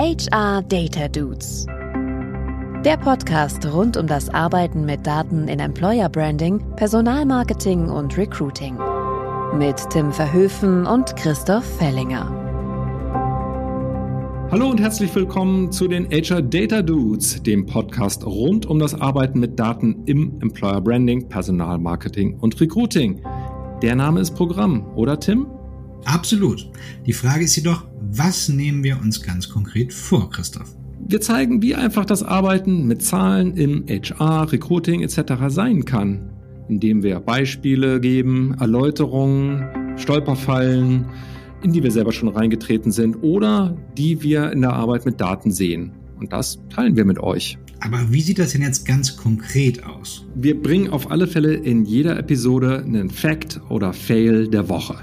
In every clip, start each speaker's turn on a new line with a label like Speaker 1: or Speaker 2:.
Speaker 1: HR Data Dudes. Der Podcast rund um das Arbeiten mit Daten in Employer Branding, Personalmarketing und Recruiting. Mit Tim Verhöfen und Christoph Fellinger.
Speaker 2: Hallo und herzlich willkommen zu den HR Data Dudes, dem Podcast rund um das Arbeiten mit Daten im Employer Branding, Personalmarketing und Recruiting. Der Name ist Programm, oder Tim?
Speaker 3: Absolut. Die Frage ist jedoch, was nehmen wir uns ganz konkret vor, Christoph?
Speaker 2: Wir zeigen, wie einfach das Arbeiten mit Zahlen im HR, Recruiting etc. sein kann, indem wir Beispiele geben, Erläuterungen, Stolperfallen, in die wir selber schon reingetreten sind oder die wir in der Arbeit mit Daten sehen. Und das teilen wir mit euch.
Speaker 3: Aber wie sieht das denn jetzt ganz konkret aus?
Speaker 2: Wir bringen auf alle Fälle in jeder Episode einen Fact oder Fail der Woche.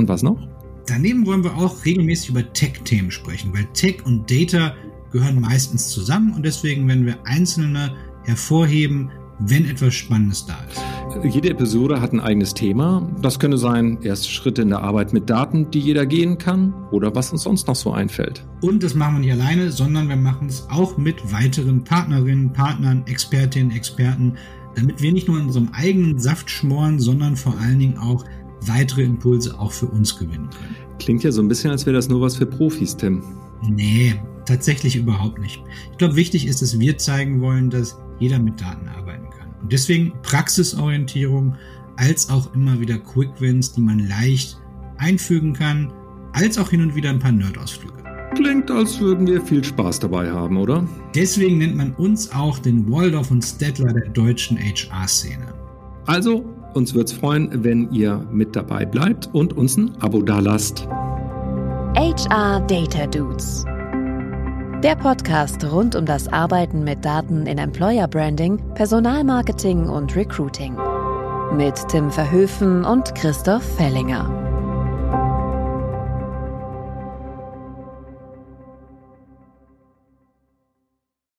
Speaker 2: Und was noch?
Speaker 3: Daneben wollen wir auch regelmäßig über Tech-Themen sprechen, weil Tech und Data gehören meistens zusammen und deswegen werden wir einzelne hervorheben, wenn etwas Spannendes da ist.
Speaker 2: Jede Episode hat ein eigenes Thema. Das könnte sein, erste Schritte in der Arbeit mit Daten, die jeder gehen kann oder was uns sonst noch so einfällt.
Speaker 3: Und das machen wir nicht alleine, sondern wir machen es auch mit weiteren Partnerinnen, Partnern, Expertinnen, Experten, damit wir nicht nur in unserem eigenen Saft schmoren, sondern vor allen Dingen auch weitere Impulse auch für uns gewinnen können.
Speaker 2: Klingt ja so ein bisschen, als wäre das nur was für Profis, Tim.
Speaker 3: Nee, tatsächlich überhaupt nicht. Ich glaube, wichtig ist, dass wir zeigen wollen, dass jeder mit Daten arbeiten kann. Und deswegen Praxisorientierung als auch immer wieder Quick Wins, die man leicht einfügen kann, als auch hin und wieder ein paar Nerd-Ausflüge.
Speaker 2: Klingt, als würden wir viel Spaß dabei haben, oder?
Speaker 3: Deswegen nennt man uns auch den Waldorf und Stettler der deutschen HR-Szene.
Speaker 2: Also, uns wird's freuen, wenn ihr mit dabei bleibt und uns ein Abo dalasst.
Speaker 1: HR Data Dudes. Der Podcast rund um das Arbeiten mit Daten in Employer Branding, Personalmarketing und Recruiting. Mit Tim Verhöfen und Christoph Fellinger.